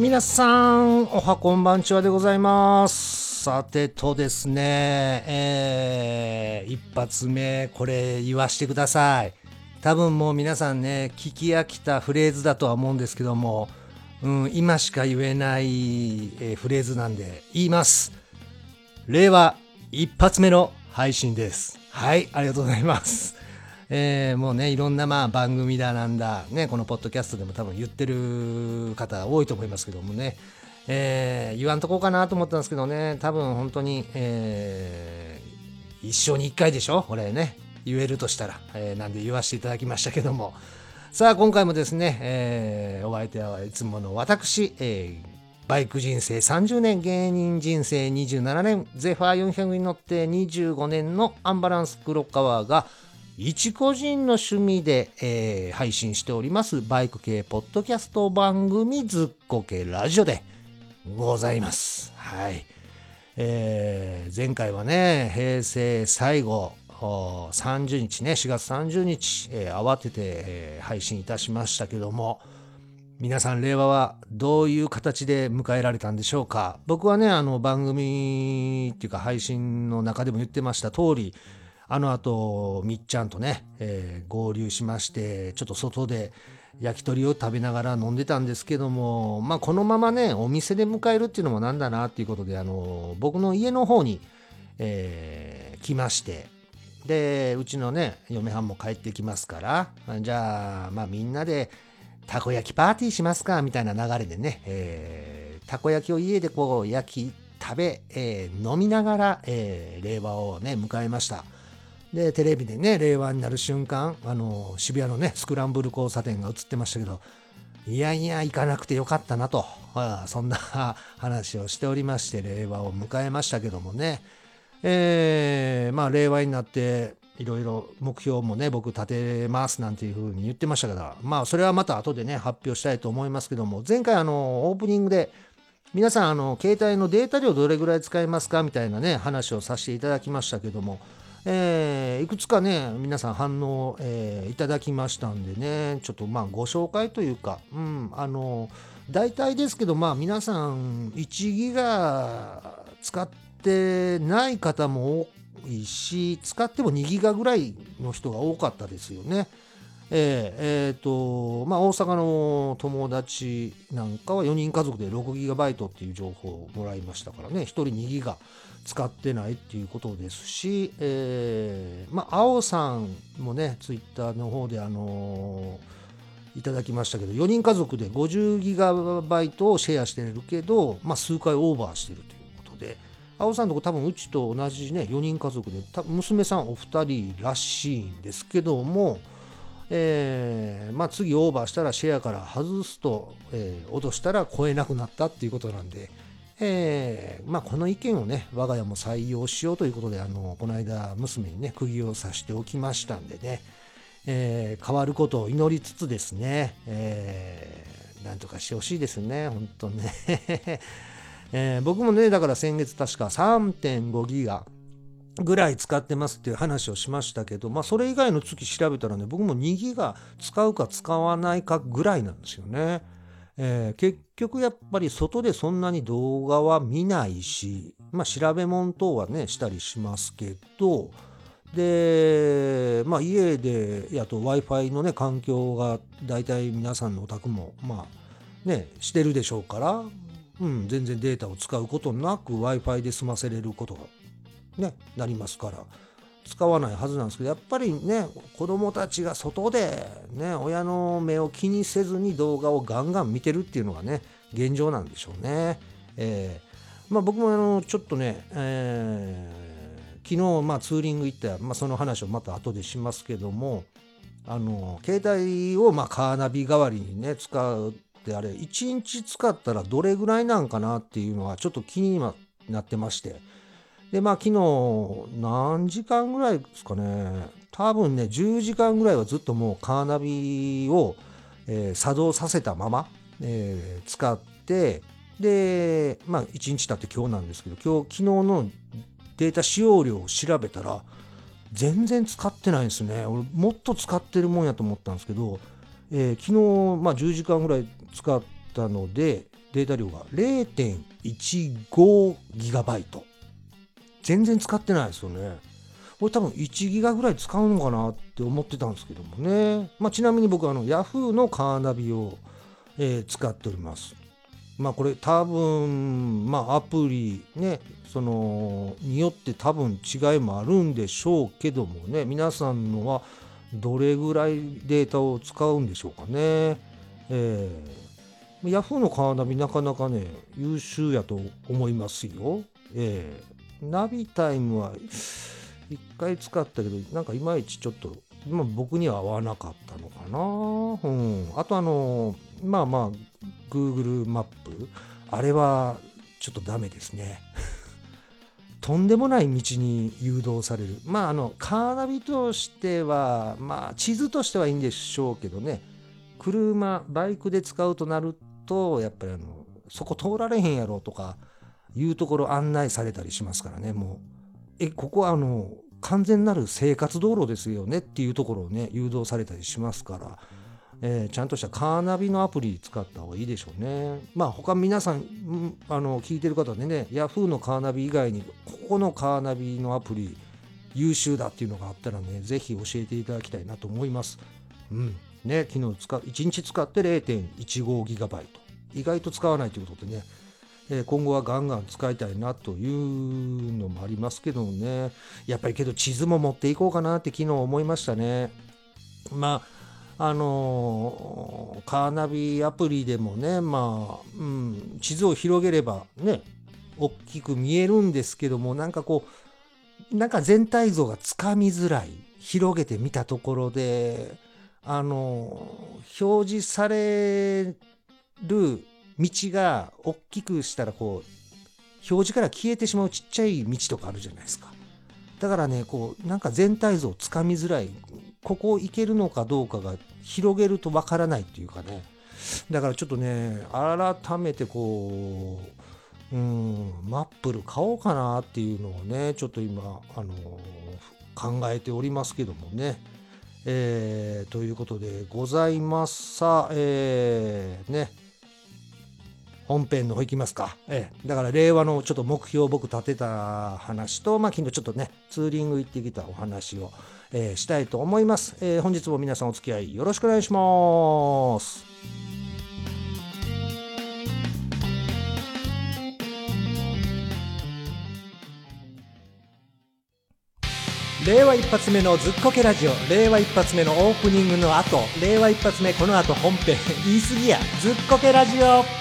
皆さん、おはこんばんちはでございます。さてとですね、えー、一発目、これ言わしてください。多分もう皆さんね、聞き飽きたフレーズだとは思うんですけども、うん、今しか言えない、えーフレーズなんで言います。令和一発目の配信です。はい、ありがとうございます。えーもうね、いろんなまあ番組だなんだ、ね、このポッドキャストでも多分言ってる方多いと思いますけどもね、えー言わんとこうかなと思ったんですけどね、多分本当に、えー一生に一回でしょ？これね、言えるとしたら、えーなんで言わせていただきましたけども、さあ今回もですね、えーお相手はいつもの私、えーバイク人生30年、芸人人生27年、ゼファー400に乗って25年のアンバランス黒川が、一個人の趣味で、えー配信しておりますバイク系ポッドキャスト番組ずっこけラジオでございます。はい。えー前回はね、平成最後、30日ね、4月30日、えー慌てて、えー配信いたしましたけども、皆さん令和はどういう形で迎えられたんでしょうか僕はねあの番組っていうか配信の中でも言ってました通りあの後みっちゃんとね、えー合流しましてちょっと外で焼き鳥を食べながら飲んでたんですけどもまあこのままねお店で迎えるっていうのもなんだなっていうことであの僕の家の方に、えー来ましてでうちのね嫁はんも帰ってきますからじゃあまあみんなでたこ焼きパーティーしますかみたいな流れでね、えーたこ焼きを家でこう焼き食べ、えー飲みながら、えー令和をね迎えました。でテレビでね令和になる瞬間あの渋谷のねスクランブル交差点が映ってましたけどいやいや行かなくてよかったなと。ああそんな 話をしておりまして令和を迎えましたけどもね。えーまあ令和になっていろいろ目標もね僕立てますなんていうふうに言ってましたからまあそれはまた後でね発表したいと思いますけども前回あのオープニングで皆さんあの携帯のデータ量どれぐらい使いますかみたいなね話をさせていただきましたけども、えーいくつかね皆さん反応、えーいただきましたんでね。ちょっとまあご紹介というかうんあの大体ですけどまあ皆さん1ギガ使ってない方も多いし使っても2ギガぐらいの人が多かったですよね。えーえーとまあ、大阪の友達なんかは4人家族で 6GB っていう情報をもらいましたからね。1人2ギガ。使ってないっていうことですし、えーまあ、青さんもねツイッターの方であのーいただきましたけど4人家族で 50GB をシェアしてるけど、まあ、数回オーバーしてるということで青さんのとこ多分うちと同じね4人家族で娘さんお二人らしいんですけども、えーまあ、次オーバーしたらシェアから外すと、えー脅したら超えなくなったっていうことなんで、えーまあ、この意見をね我が家も採用しようということであのこの間娘にね釘を刺しておきましたんでね、えー変わることを祈りつつですね、えーなんとかしてほしいですね本当ね、えー僕もねだから先月確か3.5ギガぐらい使ってますっていう話をしましたけど、まあ、それ以外の月調べたらね僕も2ギガ使うか使わないかぐらいなんですよね。えー結局やっぱり外でそんなに動画は見ないし、まあ、調べ物等はねしたりしますけどで、まあ、家でやと w i f i のね環境が大体皆さんのお宅もまあねしてるでしょうから、うん、全然データを使うことなく w i f i で済ませれることがね、なりますから。使わないはずなんですけどやっぱりね子供たちが外でね親の目を気にせずに動画をガンガン見てるっていうのがね現状なんでしょうね。えーまあ、僕もあのちょっとね、えー昨日まあツーリング行った、まあ、その話をまた後でしますけどもあの携帯をまカーナビ代わりにね使うってあれ1日使ったらどれぐらいなんかなっていうのはちょっと気になってまして。でまあ昨日何時間ぐらいですかね。多分ね10時間ぐらいはずっともうカーナビを、えー作動させたまま、えー使ってでまあ1日経って今日なんですけど今日昨日のデータ使用量を調べたら全然使ってないんですね。俺もっと使ってるもんやと思ったんですけど、えー昨日、まあ、10時間ぐらい使ったのでデータ量が 0.15GB 全然使ってないですよねこれ多分1ギガぐらい使うのかなって思ってたんですけどもね、まあ、ちなみに僕はあの Yahoo のカーナビを、えー、使っておりますまあこれ多分まあアプリねそのによって多分違いもあるんでしょうけどもね皆さんのはどれぐらいデータを使うんでしょうかね。えー、Yahoo のカーナビなかなかね優秀やと思いますよ。えー、ナビタイムは一回使ったけどなんかいまいちちょっと、まあ、僕には合わなかったのかな。うん、あとあのまあまあ Google マップあれはちょっとダメですね。とんでもない道に誘導される。まあ、あの、カーナビとしては、まあ、地図としてはいいんでしょうけどね、車、バイクで使うとなると、やっぱりあの、そこ通られへんやろとか、いうところ案内されたりしますからね、もう、え、ここはあの、完全なる生活道路ですよねっていうところをね、誘導されたりしますから、えー、ちゃんとしたカーナビのアプリ使った方がいいでしょうね。まあ他皆さん、あの聞いてる方でね、Yahoo のカーナビ以外にここのカーナビのアプリ優秀だっていうのがあったらね、ぜひ教えていただきたいなと思います。うん。ね、昨日使1日使って 0.15GB。意外と使わないということでね、え今後はガンガン使いたいなというのもありますけどもね、やっぱりけど地図も持っていこうかなって昨日思いましたね。まああのカーナビアプリでもね、まあ、うん、地図を広げればね、大きく見えるんですけども、なんかこう、なんか全体像がつかみづらい。広げてみたところで、あの、表示される道が大きくしたらこう、表示から消えてしまうちっちゃい道とかあるじゃないですか。だからね、こう、なんか全体像つかみづらい。ここ行けるのかどうかが広げるとわからないっていうかね。だからちょっとね、改めてこう、うん、マップル買おうかなっていうのをね、ちょっと今、あの考えておりますけどもね。えー、ということでございますさあ、えー、ね、本編の方行きますか。ええ、だから令和のちょっと目標を僕立てた話と、まあ昨日ちょっとね、ツーリング行ってきたお話を、えー、したいと思います、えー、本日も皆さんお付き合いよろしくお願いします。令和一発目のずっこけラジオ。令和一発目のオープニングの後。令和一発目この後本編。言い過ぎや。ずっこけラジオ。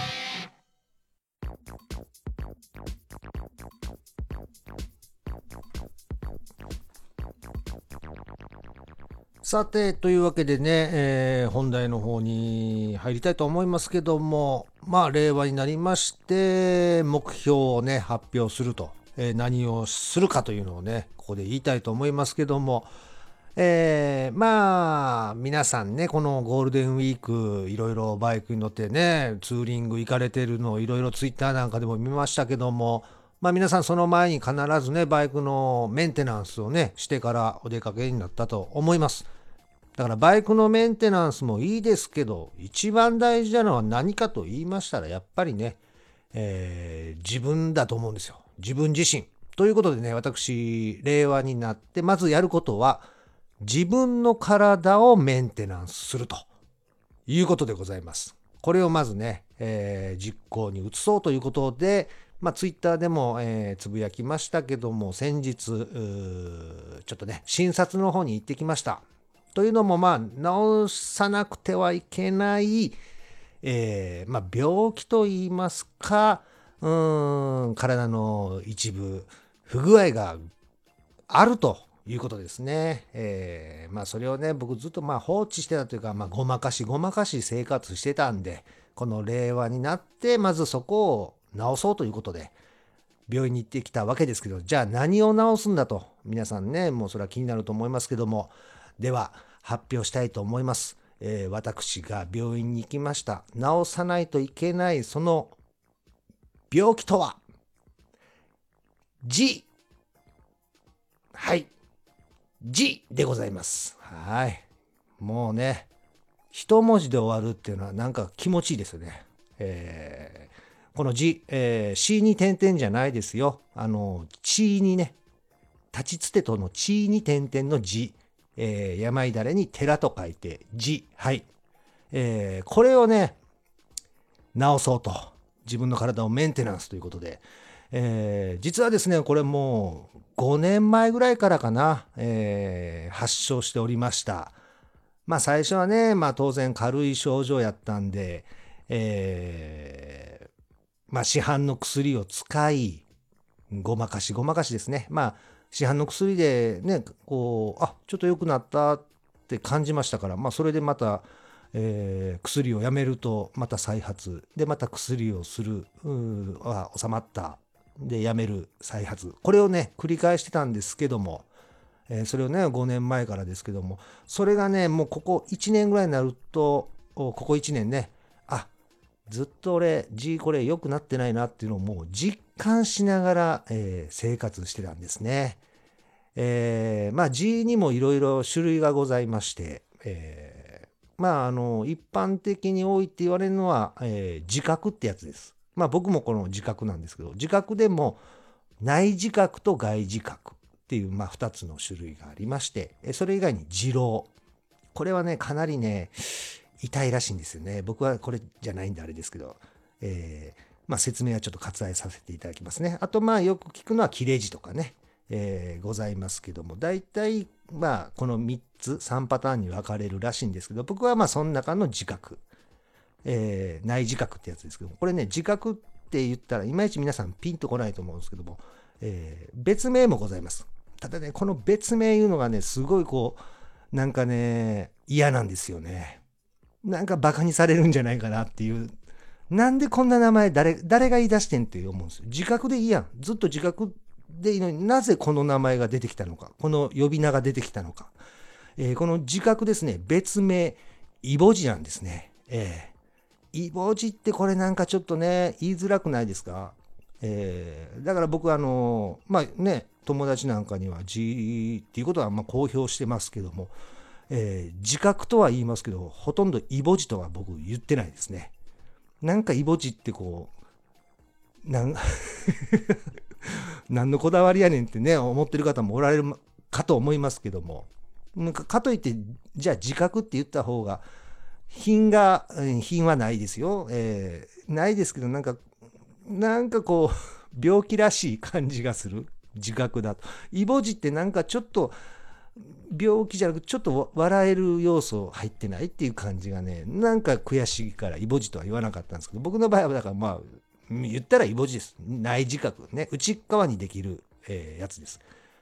さて、というわけでね、えー、本題の方に入りたいと思いますけども、まあ、令和になりまして、目標をね、発表すると、えー、何をするかというのをね、ここで言いたいと思いますけども、えー、まあ、皆さんね、このゴールデンウィーク、いろいろバイクに乗ってね、ツーリング行かれてるのをいろいろツイッターなんかでも見ましたけども、まあ皆さんその前に必ずね、バイクのメンテナンスをね、してからお出かけになったと思います。だからバイクのメンテナンスもいいですけど、一番大事なのは何かと言いましたら、やっぱりね、えー、自分だと思うんですよ。自分自身。ということでね、私、令和になって、まずやることは、自分の体をメンテナンスするということでございます。これをまずね、えー、実行に移そうということで、まあ、ツイッターでも、えー、つぶやきましたけども、先日、ちょっとね、診察の方に行ってきました。というのも、まあ、治さなくてはいけない、えー、まあ、病気といいますか、うん、体の一部、不具合があるということですね。えー、まあ、それをね、僕ずっとまあ放置してたというか、まあ、ごまかしごまかし生活してたんで、この令和になって、まずそこを治そうということで、病院に行ってきたわけですけど、じゃあ何を治すんだと、皆さんね、もうそれは気になると思いますけども、では発表したいと思います。えー、私が病院に行きました。治さないといけないその病気とは、痔。はい。痔でございます。はい。もうね、一文字で終わるっていうのはなんか気持ちいいですよね。えー、この字、えー、C に点々じゃないですよ。あの、地にね、立ちつてとの地に点々の字、えー、山いだれに寺と書いて字、はい。えー、これをね、直そうと。自分の体をメンテナンスということで、えー、実はですね、これもう5年前ぐらいからかな、えー、発症しておりました。まあ最初はね、まあ当然軽い症状やったんで、えー、まあ市販の薬を使い、ごまかしごまかしですね。まあ市販の薬でね、こう、あ、ちょっと良くなったって感じましたから、まあそれでまた、えー、薬をやめるとまた再発。でまた薬をするは収まった。でやめる再発。これをね繰り返してたんですけども、えー、それをね5年前からですけどもそれがねもうここ1年ぐらいになるとここ1年ねずっと俺 G これ良くなってないなっていうのをもう実感しながら、えー、生活してたんですね。えー、まあ G にもいろいろ種類がございまして、えーまあ、あの、一般的に多いって言われるのは、えー、自覚ってやつです。まあ僕もこの自覚なんですけど、自覚でも内自覚と外自覚っていう、まあ二つの種類がありまして、それ以外に自老。これはね、かなりね、痛いらしいんですよね。僕はこれじゃないんであれですけど、えー、まあ説明はちょっと割愛させていただきますね。あとまあよく聞くのは切れ字とかね、えー、ございますけども、大体まあこの3つ、3パターンに分かれるらしいんですけど、僕はまあその中の自覚、えー、内自覚ってやつですけども、これね、自覚って言ったらいまいち皆さんピンとこないと思うんですけども、えー、別名もございます。ただね、この別名いうのがね、すごいこう、なんかね、嫌なんですよね。なんかバカにされるんじゃないかなっていう。なんでこんな名前誰、誰が言い出してんって思うんですよ。自覚でいいやん。ずっと自覚でいいのになぜこの名前が出てきたのか、この呼び名が出てきたのか。えー、この自覚ですね、別名、イボジなんですね。えー、イボジってこれなんかちょっとね、言いづらくないですか？えー、だから僕あのまあね、友達なんかには G っていうことはま公表してますけども、えー、自覚とは言いますけど、ほとんどイボジとは僕言ってないですね。なんかイボジってこう、なん 何のこだわりやねんってね、思ってる方もおられるかと思いますけども、なんかかといって、じゃあ自覚って言った方が、品が、品はないですよ。えー、ないですけど、なんか、なんかこう、病気らしい感じがする。自覚だと。イボジってなんかちょっと、病気じゃなくちょっと笑える要素入ってないっていう感じがね、なんか悔しいからイボジとは言わなかったんですけど、僕の場合はだからまあ、言ったらイボジです。内自覚ね。内側にできる、え、やつです。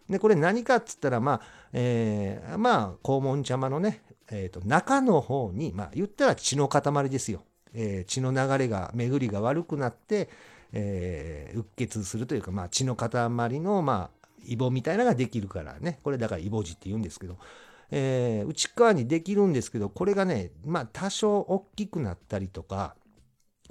で、これ何かっつったら、まあ、えー、まあ、黄門茶間のね、えーと、中の方に、まあ、言ったら血の塊ですよ。えー、血の流れが、巡りが悪くなって、えー、うっ血するというか、まあ、血の塊の、まあ、イボみたいなのができるからね。これだからイボジって言うんですけど、えー、内側にできるんですけど、これがね、まあ、多少大きくなったりとか、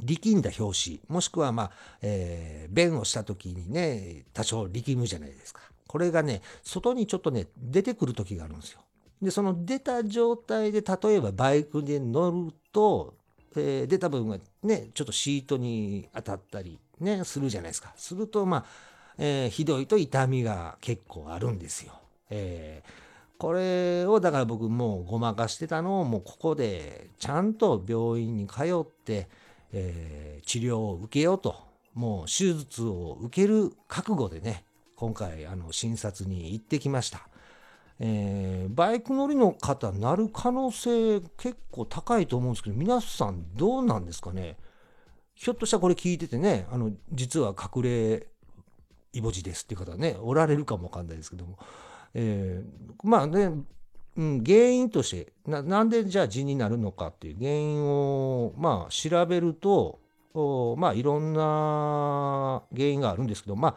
力んだ表紙、もしくは、まあ、えー、弁をした時にね、多少力むじゃないですか。これがね、外にちょっとね、出てくる時があるんですよ。で、その出た状態で、例えばバイクで乗ると、えー、出た部分がね、ちょっとシートに当たったりね、するじゃないですか。すると、まあ、えー、ひどいと痛みが結構あるんですよ。えー、これをだから僕もうごまかしてたのをもうここでちゃんと病院に通って、えー、治療を受けようと、もう手術を受ける覚悟でね、今回、あの、診察に行ってきました。えー、バイク乗りの方、なる可能性結構高いと思うんですけど、皆さんどうなんですかね？ひょっとしたらこれ聞いててね、あの、実は隠れイボジですっていう方ね、おられるかもわかんないですけども、えー、まあね、うん、原因としてな、なんでじゃあ痔になるのかっていう原因を、まあ、調べると、まあ、いろんな原因があるんですけど、まあ、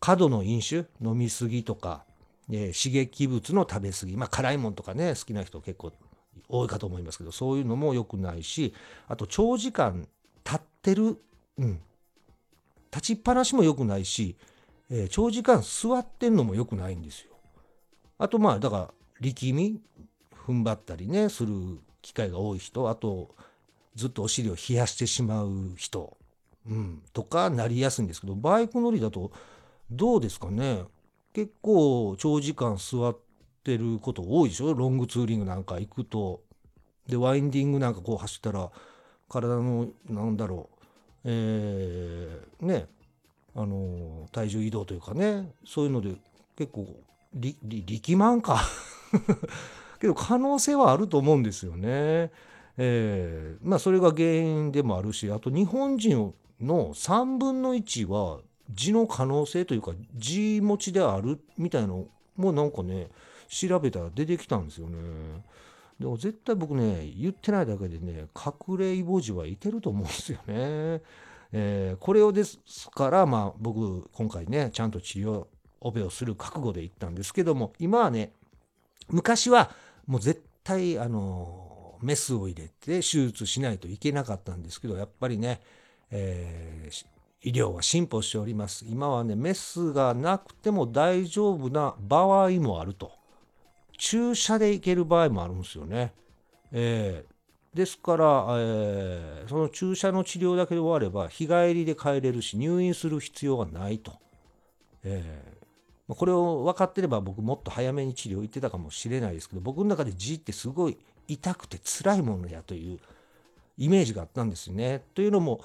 過度の飲酒、飲みすぎとか、えー、刺激物の食べ過ぎ、まあ、辛いもんとかね、好きな人結構多いかと思いますけど、そういうのも良くないし、あと長時間立ってる、うん、立ちっぱなしも良くないし、えー、長時間座ってんのも良くないんですよ。あとまあ、だから、力み踏ん張ったりねする機会が多い人あとずっとお尻を冷やしてしまう人、うん、とかなりやすいんですけどバイク乗りだとどうですかね結構長時間座ってること多いでしょロングツーリングなんか行くと。でワインディングなんかこう走ったら体のなんだろうえー、ねあの体重移動というかねそういうので結構力満か けど可能性はあると思うんですよね。えー、まあそれが原因でもあるしあと日本人の3分の1は字の可能性というか字持ちであるみたいのもなんかね調べたら出てきたんですよね。でも絶対僕ね言ってないだけでね隠れイボ痔はいてると思うんですよね。えー、これをですからまあ僕今回ねちゃんと治療オペをする覚悟で行ったんですけども今はね昔はもう絶対あのメスを入れて手術しないといけなかったんですけどやっぱりね、えー、医療は進歩しております。今はね、メスがなくても大丈夫な場合もあると。注射でいける場合もあるんですよね。えー、ですから、えー、その注射の治療だけで終われば、日帰りで帰れるし、入院する必要がないと。えー、これを分かってれば僕もっと早めに治療行ってたかもしれないですけど、僕の中で G ってすごい痛くて辛いものやというイメージがあったんですよね。というのも、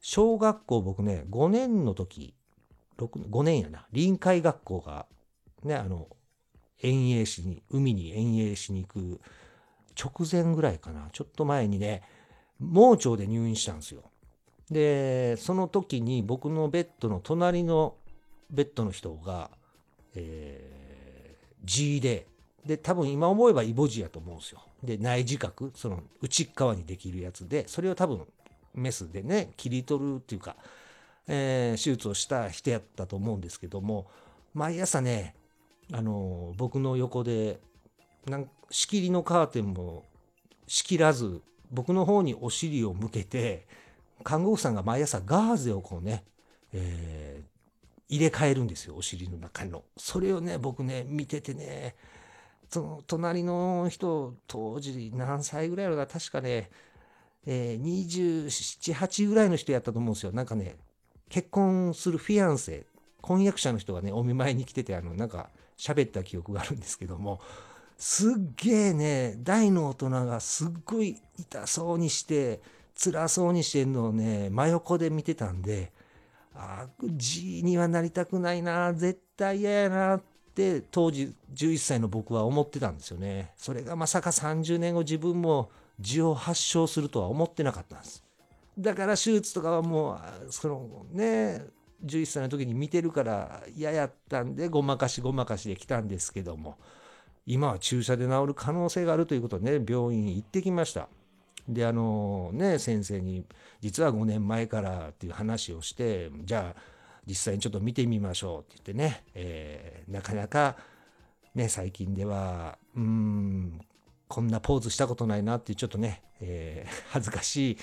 小学校僕ね、5年の時、5年やな、臨海学校が、ね、あの、遠泳しに、海に遠泳しに行く直前ぐらいかな、ちょっと前にね、盲腸で入院したんですよ。で、その時に僕のベッドの隣のベッドの人が、えー、G で、で、多分今思えばイボ痔やと思うんですよ。で、内耳覚、その内側にできるやつで、それを多分メスでね切り取るっていうか、えー、手術をした人やったと思うんですけども毎朝ねあの僕の横でなん仕切りのカーテンも仕切らず僕の方にお尻を向けて看護婦さんが毎朝ガーゼをこうね、えー、入れ替えるんですよお尻の中の。それをね僕ね見ててねその隣の人当時何歳ぐらいのか確かねえー、27、8ぐらいの人やったと思うんですよ。なんかね、結婚するフィアンセ、婚約者の人がね、お見舞いに来てて、あの、なんか喋った記憶があるんですけども、すっげえね、大の大人がすっごい痛そうにして、辛そうにしてんのをね、真横で見てたんで、ああ、G にはなりたくないな、絶対嫌やなって、当時11歳の僕は思ってたんですよね。それがまさか30年後自分も痔を発症するとは思ってなかったんです。だから手術とかはもうそのね11歳の時に見てるから嫌やったんでごまかしごまかしで来たんですけども今は注射で治る可能性があるということでね病院に行ってきました。であのね先生に実は5年前からっていう話をしてじゃあ実際にちょっと見てみましょうって言ってね、えー、なかなかね最近ではうんこんなポーズしたことないなってちょっとね、えー、恥ずかしい、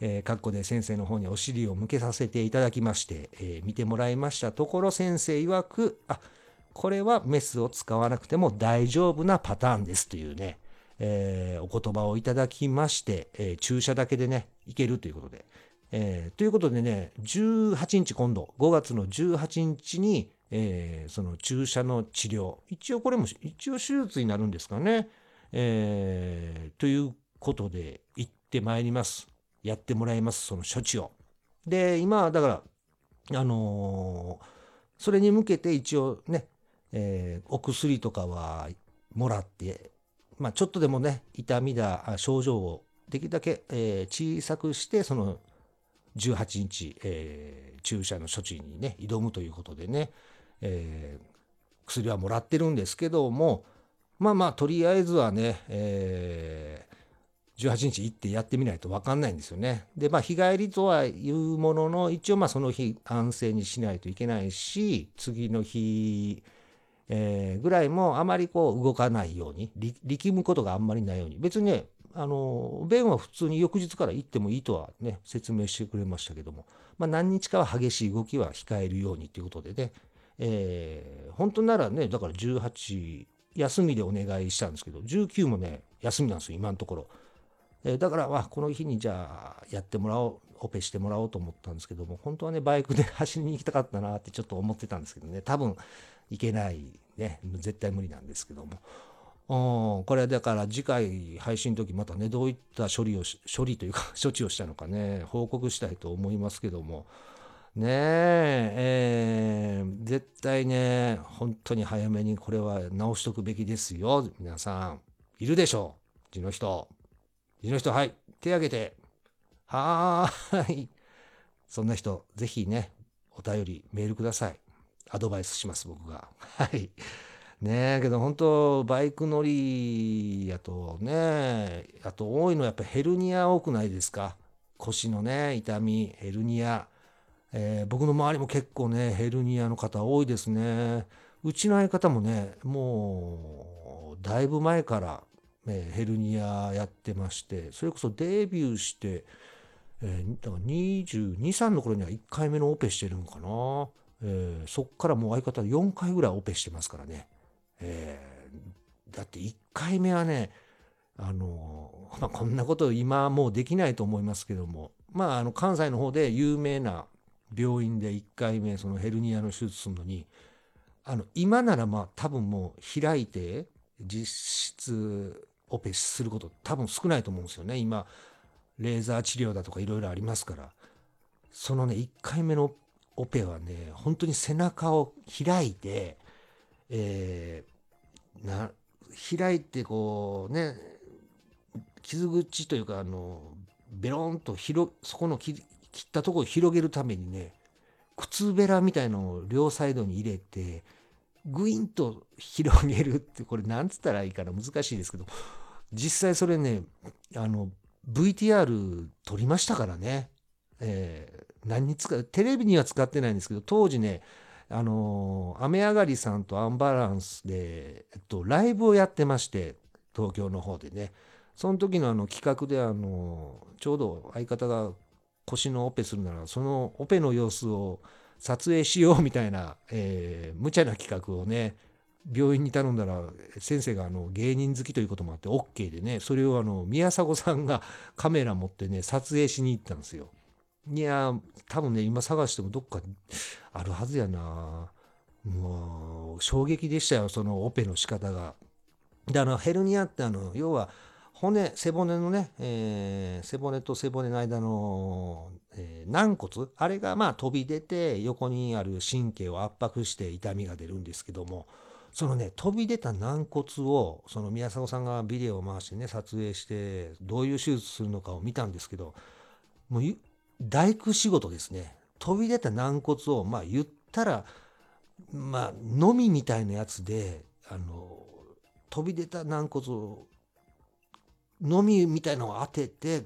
えー、格好で先生の方にお尻を向けさせていただきまして、えー、見てもらいましたところ先生曰く、あ、これはメスを使わなくても大丈夫なパターンですというね、えー、お言葉をいただきまして、えー、注射だけでね、いけるということで。えー、ということでね、18日今度、5月の18日に、えー、その注射の治療、一応これも、一応手術になるんですかね。えー、ということで行ってまいります。やってもらいます、その処置を。で、今、だから、あのー、それに向けて一応ね、えー、お薬とかはもらって、まあ、ちょっとでもね、痛みだ、症状をできるだけ、えー、小さくして、その18日、えー、注射の処置にね、挑むということでね、えー、薬はもらってるんですけども、まあまあ、とりあえずはね、えー、18日行ってやってみないと分かんないんですよね。で、まあ、日帰りとはいうものの、一応まあその日安静にしないといけないし、次の日、えー、ぐらいもあまりこう動かないように、力むことがあんまりないように。別にね、あの、便は普通に翌日から行ってもいいとはね、説明してくれましたけども、まあ何日かは激しい動きは控えるようにということでね、えー、本当ならね、だから18、休みでお願いしたんですけど、19もね、休みなんですよ、今のところ。えだから、あ、この日にじゃあやってもらおうオペしてもらおうと思ったんですけども本当はねバイクで走りに行きたかったなってちょっと思ってたんですけどね多分行けないね。絶対無理なんですけども。これはだから次回配信の時またねどういった処理を処理というか 処置をしたのかね報告したいと思いますけども。ねええー絶対ね本当に早めにこれは直しとくべきですよ。皆さん。いるでしょう。うちの人。うちの人はい。手挙げて。はーい。そんな人ぜひねお便りメールください。アドバイスします僕が。はい。ねえけど本当バイク乗りやとねあと多いのはやっぱヘルニア多くないですか？腰のね痛みヘルニア、えー僕の周りも結構ねヘルニアの方多いですね。うちの相方もねもうだいぶ前から、ね、ヘルニアやってましてそれこそデビューして、えーだから223の頃には1回目のオペしてるんかな、えーそっからもう相方4回ぐらいオペしてますからね。えーだって1回目はねあの、まあ、こんなこと今もうできないと思いますけどもまああの関西の方で有名な病院で1回目そのヘルニアの手術するのにあの今ならまあ多分もう開いて実質オペすること多分少ないと思うんですよね。今レーザー治療だとかいろいろありますから。そのね1回目のオペはね本当に背中を開いてえーな開いてこうね傷口というかあのベロンと広そこの切ったところを広げるためにね靴べらみたいのを両サイドに入れてグインと広げるってこれなんつったらいいかな難しいですけど実際それねあの VTR 撮りましたからね、えー何に使うテレビには使ってないんですけど当時ねあの雨上がりさんとアンバランスで、えっと、ライブをやってまして東京の方でねその時のあの企画であのちょうど相方が腰のオペするならそのオペの様子を撮影しようみたいな、えー無茶な企画をね病院に頼んだら先生があの芸人好きということもあって OK でねそれをあの宮迫さんがカメラ持ってね撮影しに行ったんですよ。いや多分ね今探してもどっかあるはずやなもう衝撃でしたよそのオペの仕方が。であのヘルニアってあの要は骨背骨のね、えー背骨と背骨の間の、えー軟骨？あれがまあ飛び出て横にある神経を圧迫して痛みが出るんですけどもそのね飛び出た軟骨をその宮迫さんがビデオを回してね撮影してどういう手術するのかを見たんですけどもう大工仕事ですね飛び出た軟骨をまあ言ったらまあのみみたいなやつであの飛び出た軟骨をのみみたいなのを当てて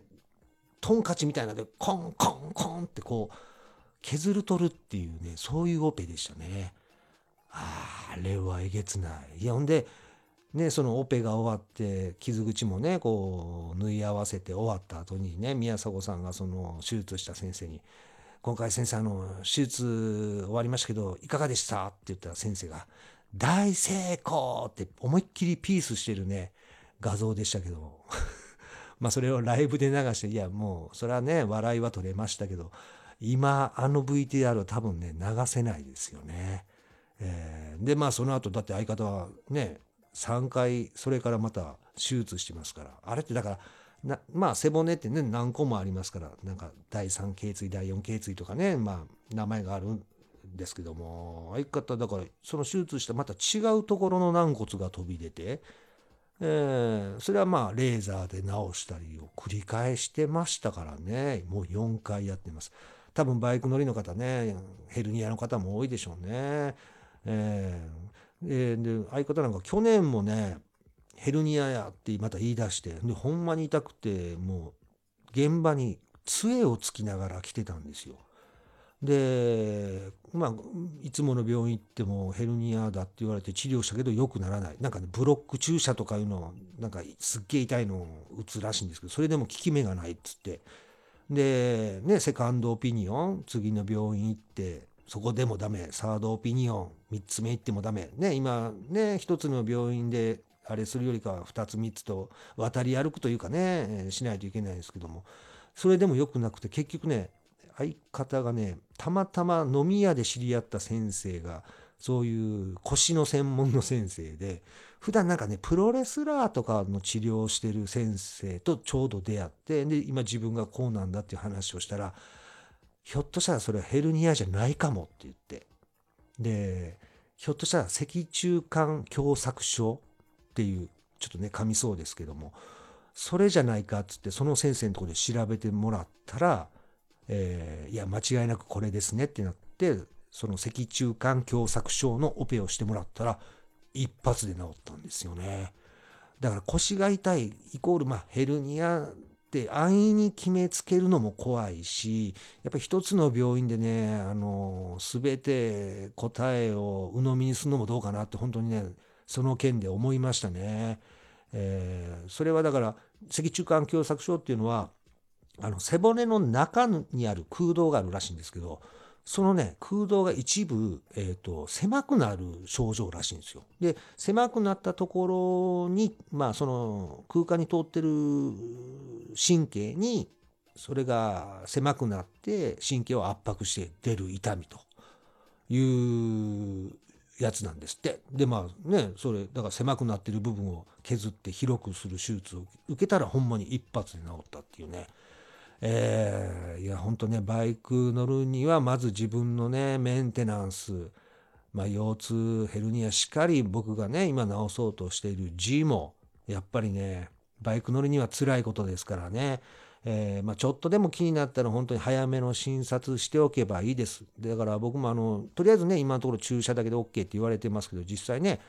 トンカチみたいなのでコンコンコンってこう削る取るっていうねそういうオペでしたね。あれはえげつない。いやほんでねそのオペが終わって傷口もねこう縫い合わせて終わった後にね宮迫さんがその手術した先生に「今回先生あの手術終わりましたけどいかがでした?」って言ったら先生が「大成功!」って思いっきりピースしてるね画像でしたけど まあそれをライブで流していやもうそれはね笑いは取れましたけど今あの VTR は多分ね流せないですよね。えーでまあその後だって相方はね3回それからまた手術してますから。あれってだからまあ背骨ってね何個もありますから。なんか第3頸椎第4頸椎とかねまあ名前があるんですけども。相方だからその手術したまた違うところの軟骨が飛び出て、えーそれはまあレーザーで直したりを繰り返してましたからね。もう4回やってます。多分バイク乗りの方ねヘルニアの方も多いでしょうね。えーえーで相方なんか去年もねヘルニアやってまた言い出してでほんまに痛くてもう現場に杖をつきながら来てたんですよ。でまあいつもの病院行ってもヘルニアだって言われて治療したけど良くならないなんかねブロック注射とかいうのなんかすっげえ痛いのを打つらしいんですけどそれでも効き目がないっつってでねセカンドオピニオン次の病院行ってそこでもダメ。サードオピニオン3つ目行ってもダメ。ね今ね一つの病院であれするよりかは2つ3つと渡り歩くというかね、しないといけないんですけども。それでも良くなくて結局ね相方がねたまたま飲み屋で知り合った先生がそういう腰の専門の先生で普段なんかねプロレスラーとかの治療をしてる先生とちょうど出会ってで今自分がこうなんだっていう話をしたらひょっとしたらそれはヘルニアじゃないかもって言ってでひょっとしたら脊柱管狭窄症っていうちょっとね噛みそうですけどもそれじゃないかっつってその先生のところで調べてもらったら、えーいや間違いなくこれですねってなってその脊柱管狭窄症のオペをしてもらったら一発で治ったんですよね。だから腰が痛いイコールまあヘルニアって安易に決めつけるのも怖いしやっぱり一つの病院でねあの全て答えを鵜呑みにするのもどうかなって本当にねその件で思いましたね。えーそれはだから脊柱管狭窄症っていうのはあの背骨の中にある空洞があるらしいんですけどそのね空洞が一部、えー、と狭くなる症状らしいんですよ。で狭くなったところにまあその空間に通ってる神経にそれが狭くなって神経を圧迫して出る痛みというやつなんですって。でまあねそれだから狭くなってる部分を削って広くする手術を受けたらほんまに一発で治ったっていうね。えーいや本当ねバイク乗るにはまず自分のねメンテナンス、まあ、腰痛ヘルニアしっかり僕がね今治そうとしている G もやっぱりねバイク乗るには辛いことですからね、えーまあ、ちょっとでも気になったら本当に早めの診察しておけばいいです。だから僕もあのとりあえずね今のところ注射だけで OK って言われてますけど実際ね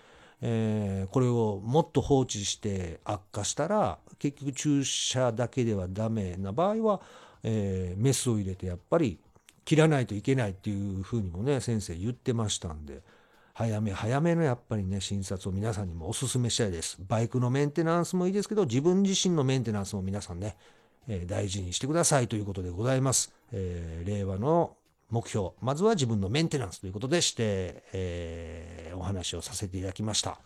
えーこれをもっと放置して悪化したら結局注射だけではダメな場合は、えーメスを入れてやっぱり切らないといけないっていうふうにもね先生言ってましたんで早め早めのやっぱりね診察を皆さんにもお勧めしたいです。バイクのメンテナンスもいいですけど自分自身のメンテナンスも皆さんね、えー大事にしてくださいということでございます、えー令和の目標まずは自分のメンテナンスということでして、えーお話をさせていただきました。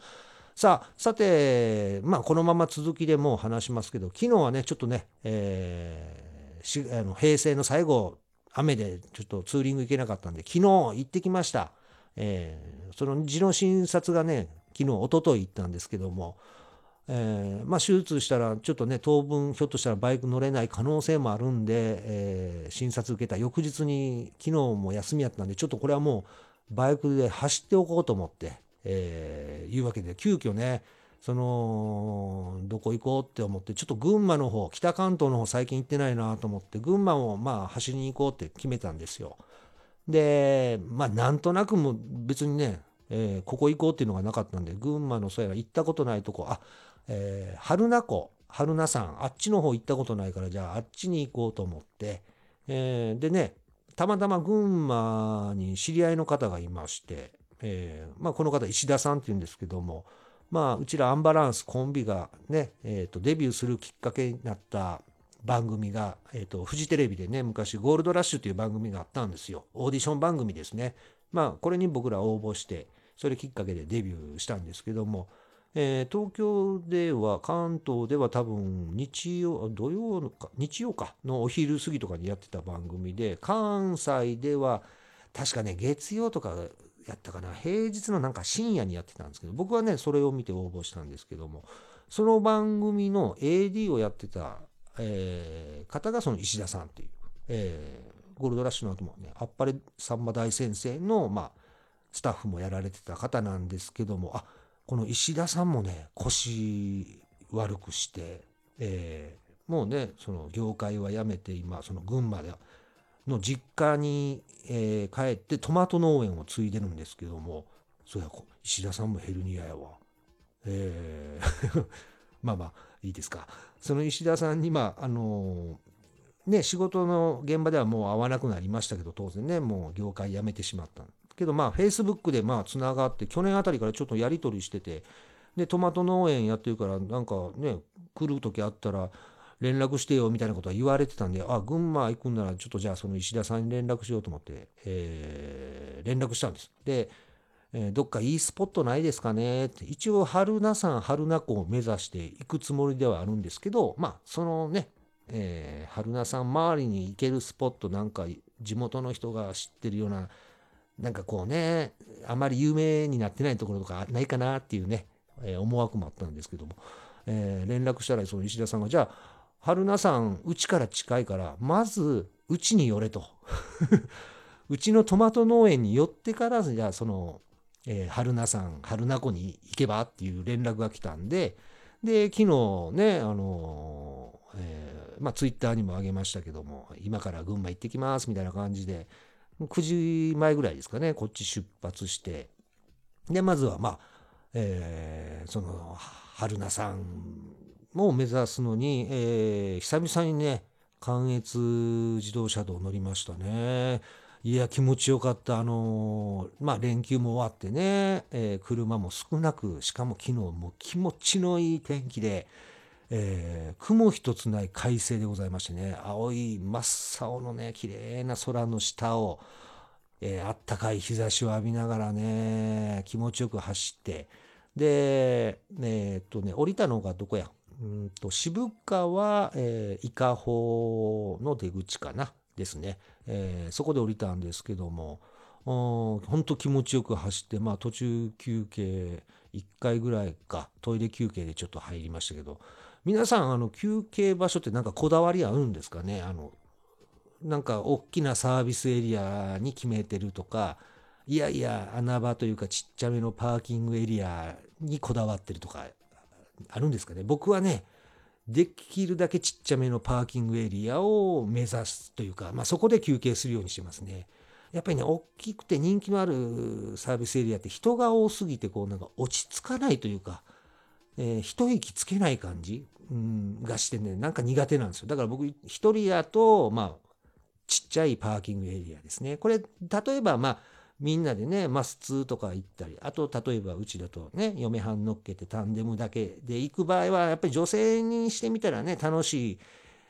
さあさてまあこのまま続きでもう話しますけど昨日はねちょっとね、えーしあの平成の最後雨でちょっとツーリング行けなかったんで昨日行ってきました、えーその痔の診察がね昨日一昨日行ったんですけどもえーまあ、手術したらちょっとね当分ひょっとしたらバイク乗れない可能性もあるんで、えー診察受けた翌日に昨日も休みやったんでちょっとこれはもうバイクで走っておこうと思って、えーいうわけで急遽ねそのどこ行こうって思ってちょっと群馬の方北関東の方最近行ってないなと思って群馬をまあ走りに行こうって決めたんですよ。でまあなんとなくも別にね、えーここ行こうっていうのがなかったんで群馬のそうやら行ったことないとこあえー春名湖春名山あっちの方行ったことないからじゃああっちに行こうと思って、えーでねたまたま群馬に知り合いの方がいまして、えーまあ、この方石田さんっていうんですけどもまあうちらアンバランスコンビがね、えー、とデビューするきっかけになった番組が、えー、とフジテレビでね昔ゴールドラッシュっていう番組があったんですよ。オーディション番組ですね。まあこれに僕ら応募してそれきっかけでデビューしたんですけども、えー東京では関東では多分日曜土曜のか日曜かのお昼過ぎとかにやってた番組で関西では確かね月曜とかやったかな平日のなんか深夜にやってたんですけど僕はねそれを見て応募したんですけどもその番組の AD をやってた、えー方がその石田さんっていう、えーゴールドラッシュの後もねあっぱれさんま大先生のまあスタッフもやられてた方なんですけどもあこの石田さんもね腰悪くして、えーもうねその業界は辞めて今その群馬での実家に、えー帰ってトマト農園を継いでるんですけどもそうやこ石田さんもヘルニアやわ。えー まあまあいいですかその石田さんにまああのね仕事の現場ではもう会わなくなりましたけど当然ねもう業界辞めてしまったけどまあフェイスブックでまあつながって去年あたりからちょっとやり取りしててでトマト農園やってるからなんかね来る時あったら連絡してよみたいなことは言われてたんであ群馬行くんならちょっとじゃあその石田さんに連絡しようと思って、えー連絡したんです。で、えー、どっかいいスポットないですかねって。一応春名山春名湖を目指して行くつもりではあるんですけどまあそのね、えー、春名山周りに行けるスポットなんか地元の人が知ってるようななんかこうねあまり有名になってないところとかないかなっていうね、えー、思惑もあったんですけども、えー、連絡したらその石田さんがじゃあ春名山うちから近いからまずうちに寄れと。うちのトマト農園に寄ってからじゃあそのえー、春名山春名湖に行けばっていう連絡が来たんでで昨日ねあのー、えー、まあツイッターにもあげましたけども今から群馬行ってきますみたいな感じで9時前ぐらいですかねこっち出発してでまずはまあ、えー、その春名山を目指すのに、えー、久々にね関越自動車道乗りましたね。いや、気持ちよかった。あのー、まあ、連休も終わってね、えー、車も少なく、しかも昨日も気持ちのいい天気で、えー、雲一つない快晴でございましてね、青い真っ青のね、綺麗な空の下を、えー、あったかい日差しを浴びながらね、気持ちよく走って、で、えー、っとね、降りたのがどこや？うんと渋川、えー、伊香保の出口かな？ですね、えー、そこで降りたんですけども本当気持ちよく走って、まあ、途中休憩1回ぐらいかトイレ休憩でちょっと入りましたけど皆さんあの休憩場所ってなんかこだわりあるんですかね？あのなんか大きなサービスエリアに決めてるとかいやいや穴場というかちっちゃめのパーキングエリアにこだわってるとかあるんですかね？僕はねできるだけちっちゃめのパーキングエリアを目指すというか、まあ、そこで休憩するようにしてますね。やっぱりね、大きくて人気のあるサービスエリアって人が多すぎて、こうなんか落ち着かないというか、えー、一息つけない感じ、うん、がしてね、なんか苦手なんですよ。だから僕、一人やと、まあ、ちっちゃいパーキングエリアですね。これ、例えば、まあ、みんなでね、マスツとか行ったり、あと、例えばうちだとね、嫁はん乗っけてタンデムだけで行く場合は、やっぱり女性にしてみたらね、楽しい、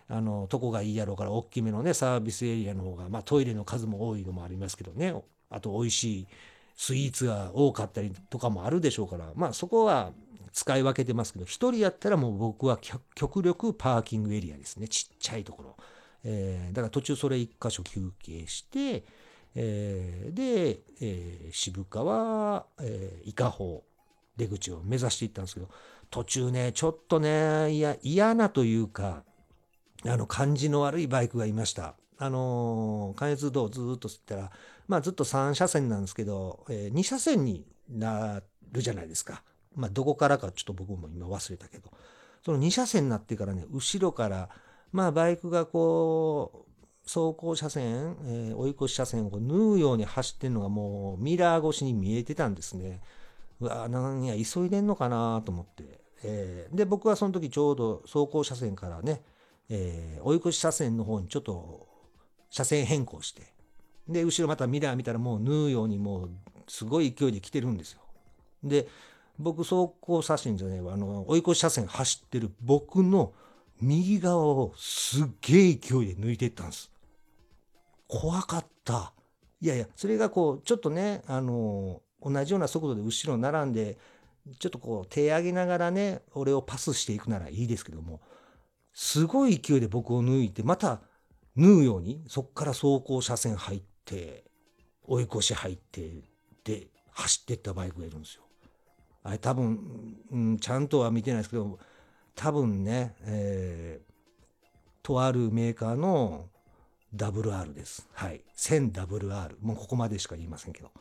あの、とこがいいやろうから、大きめのね、サービスエリアの方が、まあトイレの数も多いのもありますけどね、あと美味しいスイーツが多かったりとかもあるでしょうから、まあそこは使い分けてますけど、一人やったらもう僕は極力パーキングエリアですね、ちっちゃいところ。えー、だから途中それ一箇所休憩して、えー、で、えー、渋川、えー、伊香保出口を目指していったんですけど途中ねちょっとねいや嫌なというかあの感じの悪いバイクがいました。あの関越道ずっと吸ったら、まあ、ずっと3車線なんですけど、えー、2車線になるじゃないですか。まあ、どこからかちょっと僕も今忘れたけどその2車線になってからね後ろからまあバイクがこう走行車線、えー、追い越し車線を縫うように走ってるのがもうミラー越しに見えてたんですね。うわなんや急いでんのかなと思って、えー、で僕はその時ちょうど走行車線からね、えー、追い越し車線の方にちょっと車線変更してで後ろまたミラー見たらもう縫うようにもうすごい勢いで来てるんですよ。で僕走行写真じゃねえわあの追い越し車線走ってる僕の右側をすっげえ勢いで抜いていったんです。怖かった。いやいや、それがこう、ちょっとね、あの、同じような速度で後ろ並んで、ちょっとこう、手上げながらね、俺をパスしていくならいいですけども、すごい勢いで僕を抜いて、また縫うように、そっから走行車線入って、追い越し入って、で、走ってったバイクがいるんですよ。あれ多分、うん、ちゃんとは見てないですけど、多分ね、えー、とあるメーカーの WR です。はい。1000WR。もうここまでしか言いませんけど。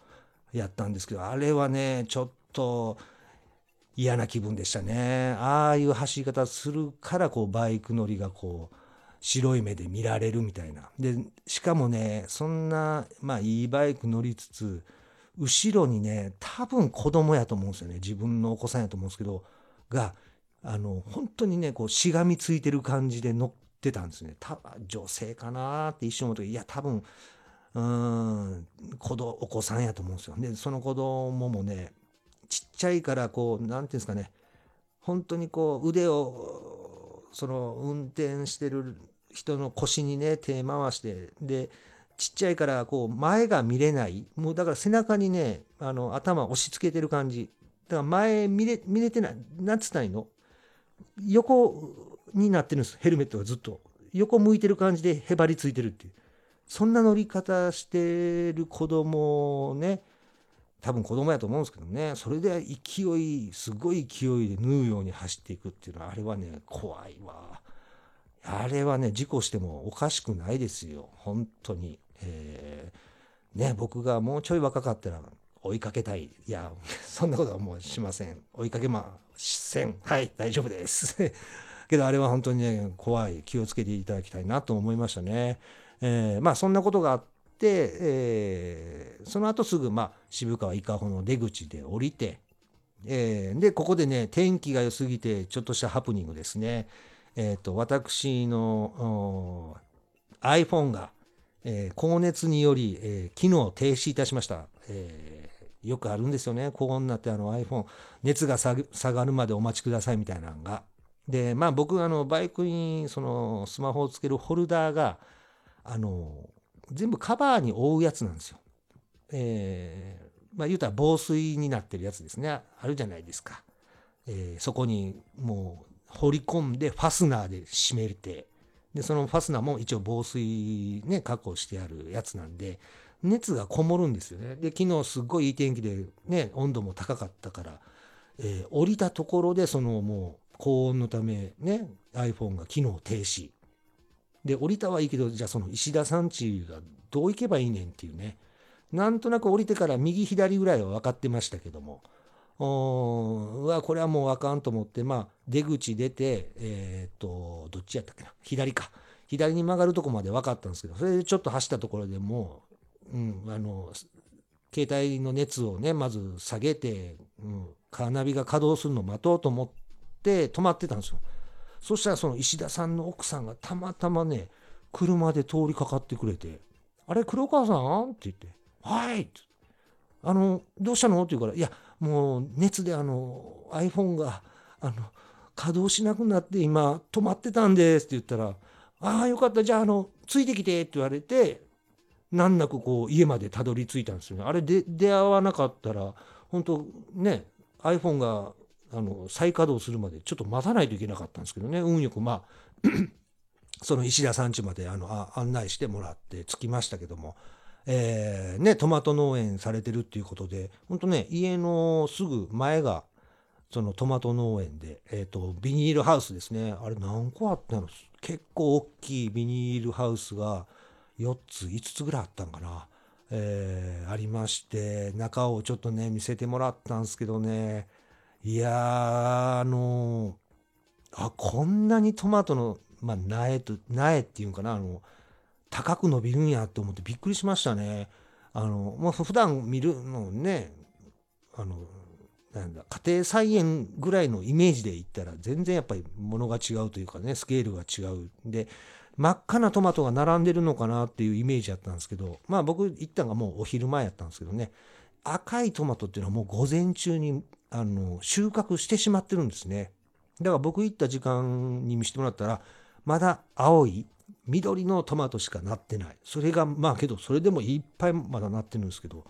やったんですけど、あれはね、ちょっと嫌な気分でしたね。ああいう走り方するから、こう、バイク乗りがこう、白い目で見られるみたいな。で、しかもね、そんな、まあ、いいバイク乗りつつ、後ろにね、多分子供やと思うんですよね。自分のお子さんやと思うんですけど、が、あの、本当にね、こう、しがみついてる感じで乗ってたんですね。た女性かなって一瞬思ったいや、多分、うん、子供、お子さんやと思うんですよ。で、その子供もね、ちっちゃいから、こう、なんていうんですかね、本当にこう、腕を、その、運転してる人の腰にね、手回して、で、ちっちゃいからこう前が見れない。もうだから背中にねあの頭押し付けてる感じ。だから前見れ見れてない。なんつったらいいの？横になってるんです。ヘルメットがずっと。横向いてる感じでへばりついてるっていう。そんな乗り方してる子供ね多分子供やと思うんですけどね。それで勢いすごい勢いで縫うように走っていくっていうのはあれはね怖いわ。あれはね事故してもおかしくないですよ。本当に。えー、ね僕がもうちょい若かったら追いかけたい。いや そんなことはもうしません。追いかけません。はい大丈夫です。けどあれは本当にね怖い。気をつけていただきたいなと思いましたね、えー、まあそんなことがあってえー、その後すぐ、まあ、渋川伊香保の出口で降りて、えー、でここでね天気が良すぎてちょっとしたハプニングですね、えーと、私の iPhone が、えー、高熱により、えー、機能停止いたしました、えー、よくあるんですよね高温になってあの iPhone 熱が下がるまでお待ちくださいみたいなのがでまあ僕あのバイクにそのスマホをつけるホルダーがあの全部カバーに覆うやつなんですよ。えー、まあ言うたら防水になってるやつですね。あるじゃないですか。えー、そこにもう掘り込んでファスナーで締めて、で、そのファスナーも一応防水ね、確保してあるやつなんで、熱がこもるんですよね。で、昨日すっごいいい天気でね、温度も高かったから、えー、降りたところでそのもう高温のためね、iPhone が機能停止。で、降りたはいいけど、じゃあその石田さんちがどう行けばいいねんっていうね。なんとなく降りてから右左ぐらいは分かってましたけども、うわ、これはもうあかんと思って、まあ、出口出て、えっ、と、どっちやったっけな、左か。左に曲がるとこまで分かったんですけど、それでちょっと走ったところでもう、うん、あの、携帯の熱をね、まず下げて、うん、カーナビが稼働するのを待とうと思って止まってたんですよ。そしたらその石田さんの奥さんがたまたまね、車で通りかかってくれて、あれ、黒川さん？って言って、はいって。あの、どうしたの？って言うから、いや、もう熱であの iPhone があの稼働しなくなって今止まってたんですって言ったら「ああよかったじゃああのついてきて」って言われて難なくこう家までたどり着いたんですよね。あれで出会わなかったら本当ね iPhone があの再稼働するまでちょっと待たないといけなかったんですけどね運よくまあその石田さん家まであの案内してもらって着きましたけどもえー、ね、トマト農園されてるっていうことで、本当ね、家のすぐ前が、そのトマト農園で、え、ー、と、ビニールハウスですね。あれ何個あったの？結構大きいビニールハウスが4つ、5つぐらいあったんかな。えー、ありまして、中をちょっとね、見せてもらったんですけどね、いやー、あのー、あ、こんなにトマトの、まあ、苗と、苗っていうんかな、あの、高く伸びるんやって思ってびっくりしましたね。あの、まあ、普段見るのね、あの、なんだ、家庭菜園ぐらいのイメージで言ったら全然やっぱり物が違うというかね、スケールが違う。で、真っ赤なトマトが並んでるのかなっていうイメージやったんですけど、まあ僕行ったのがもうお昼前やったんですけどね、赤いトマトっていうのはもう午前中にあの収穫してしまってるんですね。だから僕行った時間に見せてもらったら、まだ青い緑のトマトしかなってない。それがまあけどそれでもいっぱいまだなってるんですけど、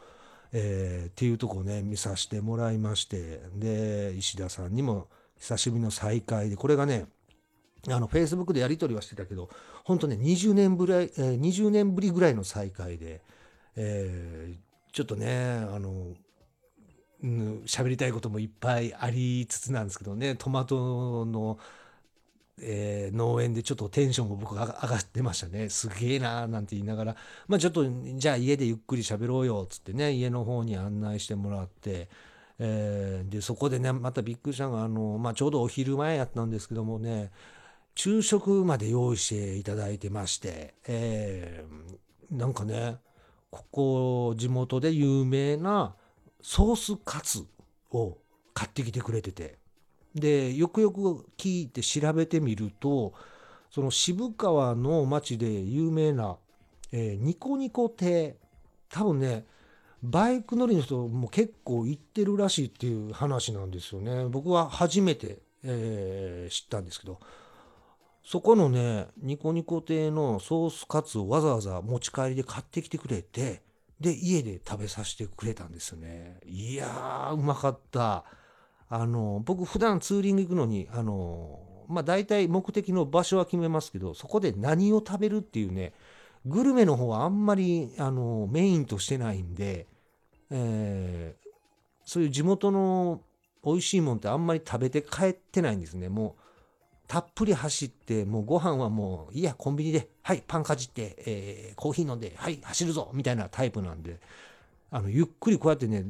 えー、っていうとこをね見させてもらいまして。で石田さんにも久しぶりの再会で。これがねあのフェイスブックでやり取りはしてたけど本当ね20年ぶり、えー、20年ぶりぐらいの再会で、えー、ちょっとねあの喋、りたいこともいっぱいありつつなんですけどねトマトのえー、農園でちょっとテンションが僕が上がってましたね。すげえなーなんて言いながら、まあちょっと、じゃあ家でゆっくり喋ろうよ、つってね、家の方に案内してもらって、えー、で、そこでね、またびっくりしたのが、あの、まあちょうどお昼前やったんですけどもね、昼食まで用意していただいてまして、えー、なんかね、ここ地元で有名なソースカツを買ってきてくれてて、でよくよく聞いて調べてみるとその渋川の町で有名な、えー、ニコニコ亭多分ねバイク乗りの人も結構行ってるらしいっていう話なんですよね僕は初めて、えー、知ったんですけどそこのね、ニコニコ亭のソースカツをわざわざ持ち帰りで買ってきてくれて、で、家で食べさせてくれたんですよね。いやー、うまかった。あの、僕普段ツーリング行くのに、あの、まあ大体目的の場所は決めますけど、そこで何を食べるっていうね、グルメの方はあんまり、あの、メインとしてないんで、えー、そういう地元の美味しいもんってあんまり食べて帰ってないんですね。もう、たっぷり走って、もうご飯はもう、いや、コンビニで、はい、パンかじって、えー、コーヒー飲んで、はい、走るぞみたいなタイプなんで、あの、ゆっくりこうやってね、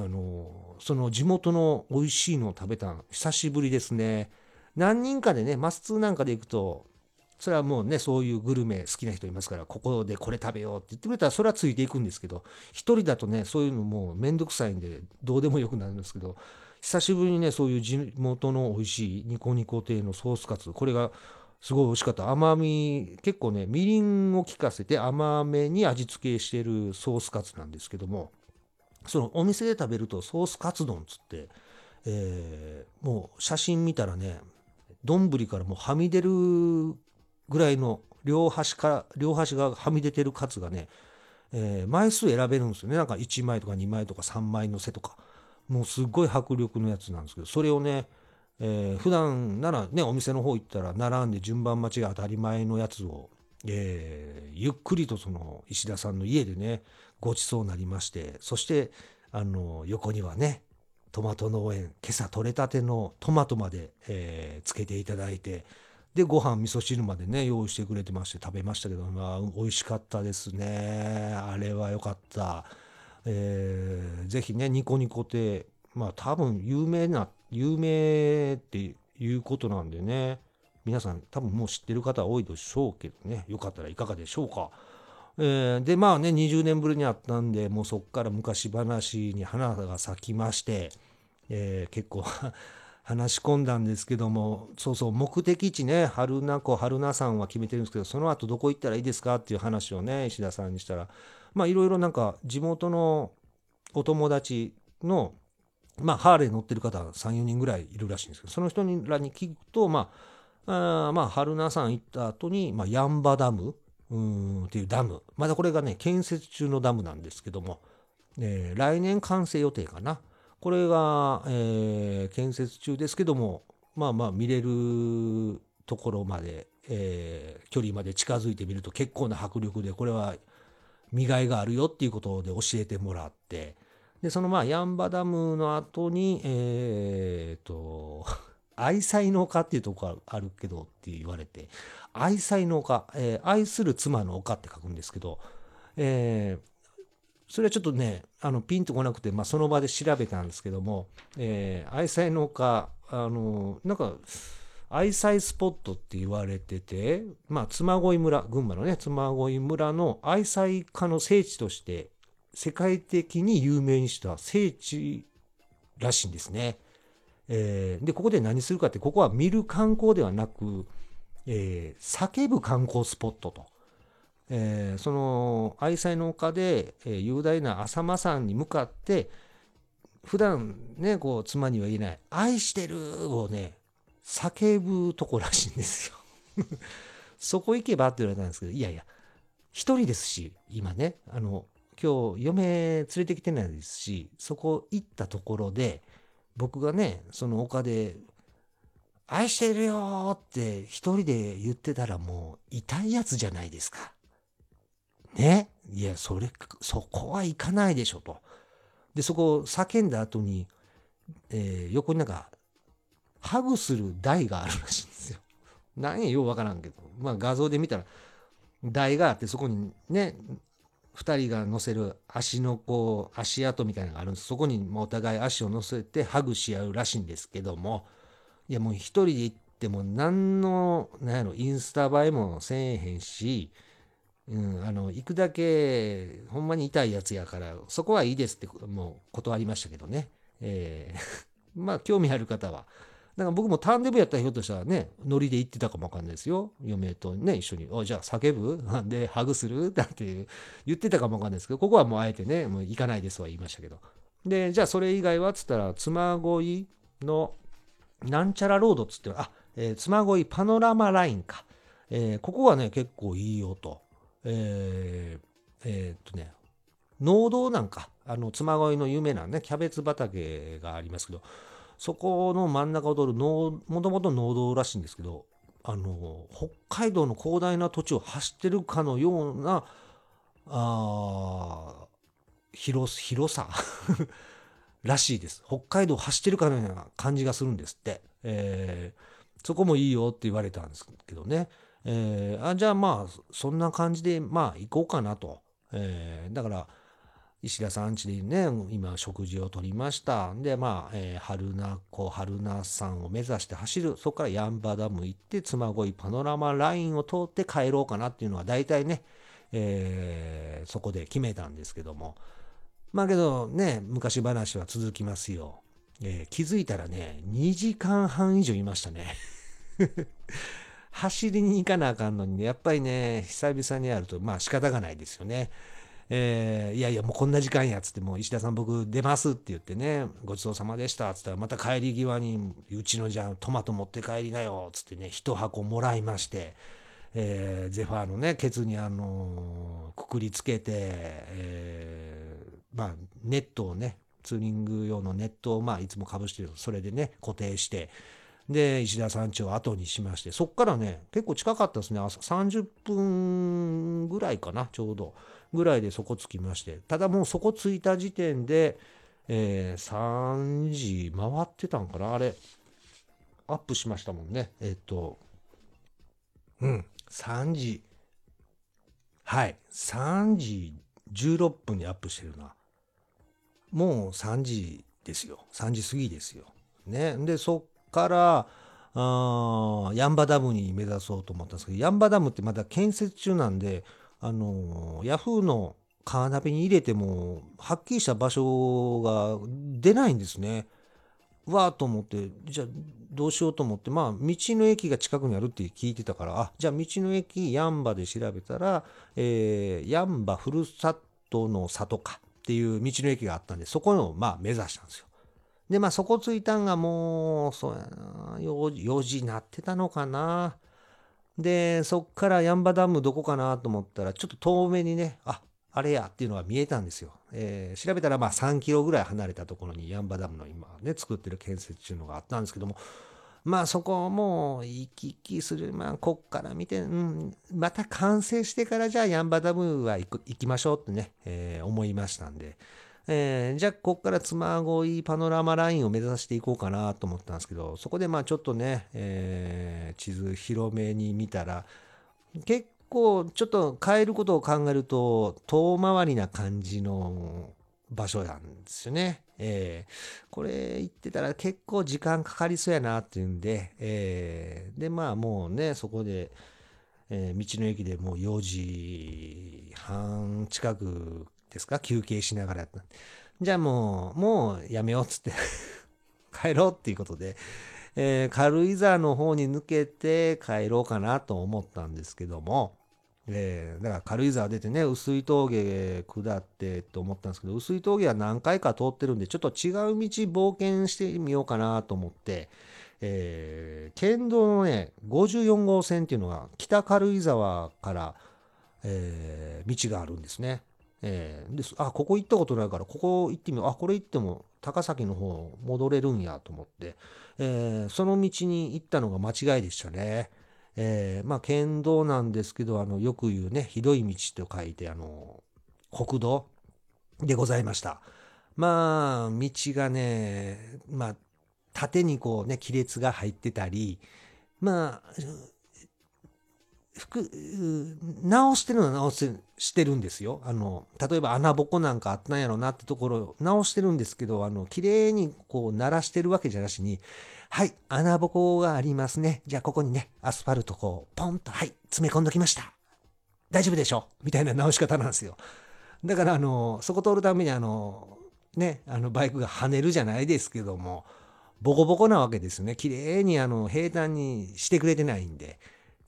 あの、その地元の美味しいのを食べたの久しぶりですね。何人かでね、マス2なんかで行くと、それはもうね、そういうグルメ好きな人いますから、ここでこれ食べようって言ってくれたら、それはついていくんですけど、一人だとね、そういうのもうめんどくさいんで、どうでもよくなるんですけど、久しぶりにね、そういう地元の美味しいニコニコ亭のソースカツ、これがすごい美味しかった。甘み、結構ね、みりんを効かせて甘めに味付けしてるソースカツなんですけども、そのお店で食べるとソースカツ丼つって、えー、もう写真見たらね、丼からもうはみ出るぐらいの両端から、両端がはみ出てるカツがね、えー、枚数選べるんですよね。なんか1枚とか2枚とか3枚のせとか。もうすっごい迫力のやつなんですけどそれをね、えー、普段ならねお店の方行ったら並んで順番待ちが当たり前のやつを、えー、ゆっくりとその石田さんの家でねごちそうになりましてそしてあの横にはねトマト農園今朝採れたてのトマトまで、えー、つけていただいてでご飯味噌汁までね用意してくれてまして食べましたけど、まあ、美味しかったですねあれは良かった。えー、ぜひね、ニコニコってまあ多分有名な、有名っていうことなんでね、皆さん多分もう知ってる方多いでしょうけどね、よかったらいかがでしょうか。えー、で、まあね、20年ぶりに会ったんで、もうそっから昔話に花が咲きまして、えー、結構 話し込んだんですけども、そうそう、目的地ね、春名湖、春名山は決めてるんですけど、その後どこ行ったらいいですかっていう話をね、石田さんにしたら、まあいろいろなんか地元のお友達の、まあハーレー乗ってる方3、4人ぐらいいるらしいんですけど、その人らに聞くと、まあ、あまあ春名山行った後に、まあヤンバダムうんっていうダム、まだこれがね、建設中のダムなんですけども、えー、来年完成予定かな。これが、えー、建設中ですけども、まあまあ見れるところまで、えー、距離まで近づいてみると結構な迫力で、これは見がいがあるよっていうことで教えてもらって、で、そのまあ、ヤンバダムの後に、えー、と、愛妻の丘っていうとこがあるけどって言われて、愛妻の丘、えー、愛する妻の丘って書くんですけど、えー、それはちょっとね、あの、ピンとこなくて、まあ、その場で調べたんですけども、えー、愛妻の丘、あの、なんか、愛妻スポットって言われてて、まあ、妻恋村、群馬のね、妻恋村の愛妻家の聖地として、世界的に有名にした聖地らしいんですね。えー、で、ここで何するかって、ここは見る観光ではなく、えー、叫ぶ観光スポットと。えー、その愛妻の丘で、えー、雄大な浅間山に向かって、普段ね、こう、妻には言えない、愛してるをね、叫ぶとこらしいんですよ そこ行けばって言われたんですけど、いやいや、一人ですし、今ね、あの、今日嫁連れてきてないですし、そこ行ったところで、僕がね、その丘で、愛してるよって一人で言ってたらもう痛いやつじゃないですか。ね？いや、それ、そこは行かないでしょと。で、そこを叫んだ後に、えー、横になんかハグする台があるらしいんですよ。何やようわからんけど、まあ画像で見たら台があってそこにね、2人が乗せる足のこう足跡みたいなのがあるんです。そこにお互い足を乗せてハグし合うらしいんですけども、いやもう一人で行っても何の、何やろ、インスタ映えもせえへんし、うん、あの、行くだけ、ほんまに痛いやつやから、そこはいいですって、もう断りましたけどね。えー まあ、興味ある方は、だから僕もターンデブやったらひょっとしたらね、ノリで行ってたかもわかんないですよ。嫁とね、一緒に、おじゃあ叫ぶ？な んで、ハグする？だって言ってたかもわかんないですけど、ここはもうあえてね、もう行かないですは言いましたけど。で、じゃあそれ以外はっつったら、妻恋のなんちゃらロードっつって、あ、えー、妻恋パノラマラインか。えー、ここはね、結構いいよと。えー、えー、っとね、農道なんか、あの、妻恋の有名なね、キャベツ畑がありますけど、そこの真ん中を通る農、もともと農道らしいんですけど、あの、北海道の広大な土地を走ってるかのような、あ広、広さ らしいです。北海道走ってるかのような感じがするんですって。えー、そこもいいよって言われたんですけどね。えー、あじゃあまあ、そんな感じで、まあ、行こうかなと。えー、だから、石田さん家でね、今食事をとりました。で、まあ、えー、春名湖、春名山を目指して走る。そこからヤンバダム行って、妻恋パノラマラインを通って帰ろうかなっていうのは大体ね、えー、そこで決めたんですけども。まあけどね、昔話は続きますよ。えー、気づいたらね、2時間半以上いましたね。走りに行かなあかんのにね、やっぱりね、久々にやると、まあ仕方がないですよね。えー、いやいや、もうこんな時間やっつって、もう石田さん僕出ますって言ってね、ごちそうさまでしたっつったら、また帰り際に、うちのじゃあトマト持って帰りなよっつってね、一箱もらいまして、えー、ゼファーのね、ケツにあの、くくりつけて、えー、まあ、ネットをね、ツーリング用のネットをまあいつもかぶしてるそれでね固定してで石田山地を後にしましてそっからね結構近かったですね。朝30分ぐらいかなちょうど。ぐらいでそこ着きましてただもうそこ着いた時点で、えー、3時回ってたんかなあれ。アップしましたもんね。えっとうん3時はい3時16分にアップしてるな。もう3時ですよ。3時過ぎですよ。ね。でそっからあヤンバダムに目指そうと思ったんですけどヤンバダムってまだ建設中なんであのヤフーのカーナビに入れてもはっきりした場所が出ないんですね。わーと思ってじゃあどうしようと思ってまあ道の駅が近くにあるって聞いてたからあじゃあ道の駅ヤンバで調べたら、えー、ヤンバふるさとの里かっていう道の駅があったんでそこをまあ目指したんですよ。でまあそこ着いたんがもうそうやな 4, 4時になってたのかな。で、そっからヤンバダムどこかなと思ったら、ちょっと遠目にね、あ、あれやっていうのが見えたんですよ。えー、調べたらまあ3キロぐらい離れたところにヤンバダムの今ね、作ってる建設中のがあったんですけども、まあそこも行き来する、まあこっから見て、うん、また完成してからじゃあヤンバダムは行きましょうってね、えー、思いましたんで、えー、じゃあこっから妻恋パノラマラインを目指していこうかなと思ったんですけどそこでまあちょっとね、えー、地図広めに見たら結構ちょっと変えることを考えると遠回りな感じの場所なんですよね。えー、これ行ってたら結構時間かかりそうやなっていうんで、えー、でまあもうねそこで、えー、道の駅でもう4時半近くですか？休憩しながらやった。じゃあもう、もうやめようっつって。帰ろうっていうことで、えー、軽井沢の方に抜けて帰ろうかなと思ったんですけども、えー、だから軽井沢出てね、薄い峠下ってと思ったんですけど、薄い峠は何回か通ってるんで、ちょっと違う道冒険してみようかなと思って、えー、県道のね、54号線っていうのが北軽井沢から、えー、道があるんですね。えー、であここ行ったことないからここ行ってみようあこれ行っても高崎の方戻れるんやと思って、えー、その道に行ったのが間違いでしたね。えー、まあ県道なんですけどあのよく言うねひどい道と書いてあの国道でございました。まあ道がねまあ縦にこうね亀裂が入ってたりまあ服、直してるのは直してるんですよ。あの、例えば穴ぼこなんかあったんやろなってところ直してるんですけど、あの、綺麗にこう鳴らしてるわけじゃなしに、はい、穴ぼこがありますね。じゃあここにね、アスファルトこう、ポンと、はい、詰め込んどきました。大丈夫でしょうみたいな直し方なんですよ。だからあの、そこ通るためにあの、ね、あのバイクが跳ねるじゃないですけども、ボコボコなわけですね。綺麗にあの平坦にしてくれてないんで。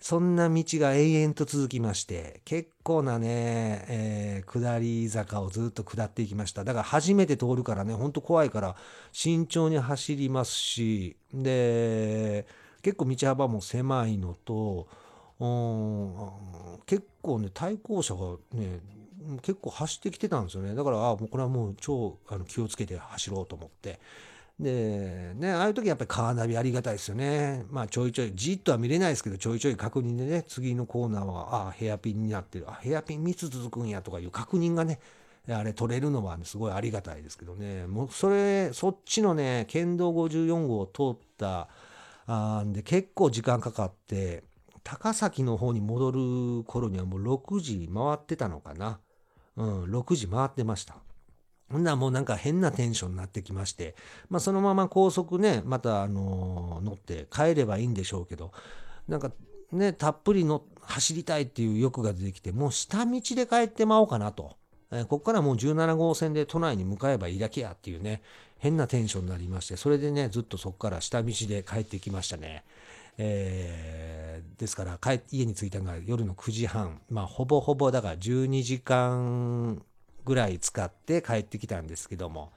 そんな道が永遠と続きまして、結構なね、えー、下り坂をずっと下っていきました。だから初めて通るからね、ほんと怖いから、慎重に走りますし、で、結構道幅も狭いのと、結構ね、対向車がね、結構走ってきてたんですよね。だから、あもうこれはもう超あの気をつけて走ろうと思って。で、ね、ああいう時やっぱりカーナビありがたいですよね。まあちょいちょい、じっとは見れないですけど、ちょいちょい確認でね、次のコーナーは、ああヘアピンになってる。あ、ヘアピン3つ続くんやとかいう確認がね、あれ取れるのは、すごいありがたいですけどね。もうそれ、そっちのね、県道54号を通ったあんで結構時間かかって、高崎の方に戻る頃にはもう6時回ってたのかな。うん、6時回ってました。ほんならもうなんか変なテンションになってきまして、まあそのまま高速ね、またあの乗って帰ればいいんでしょうけど、なんかね、たっぷりの走りたいっていう欲が出てきて、もう下道で帰ってまおうかなと。え、ここからもう17号線で都内に向かえばいいだけやっていうね、変なテンションになりまして、それでね、ずっとそこから下道で帰ってきましたね。えー、ですから、家に着いたのが夜の9時半、まあほぼほぼだから12時間ぐらい使って帰ってきたんですけども、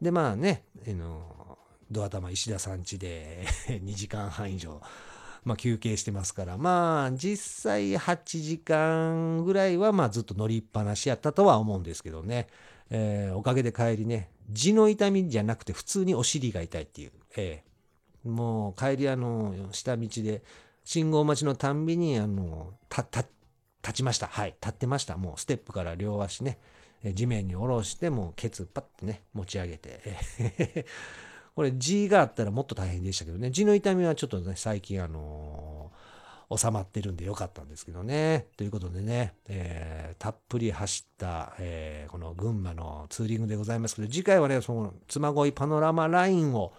で、まあね、あの、ドア玉石田さん家で 2時間半以上、まあ、休憩してますから、まあ、実際8時間ぐらいは、まあ、ずっと乗りっぱなしやったとは思うんですけどね、えー、おかげで帰りね、痔の痛みじゃなくて普通にお尻が痛いっていう、えー、もう帰りあの、下道で、信号待ちのたんびに、あの、立ちました。はい。立ってました。もうステップから両足ね、地面に下ろして、もうケツパッてね、持ち上げて。これ G があったらもっと大変でしたけどね。G の痛みはちょっとね、最近あのー、収まってるんでよかったんですけどね。ということでね、えー、たっぷり走った、えー、この群馬のツーリングでございますけど、次回はね、その妻恋パノラマラインを、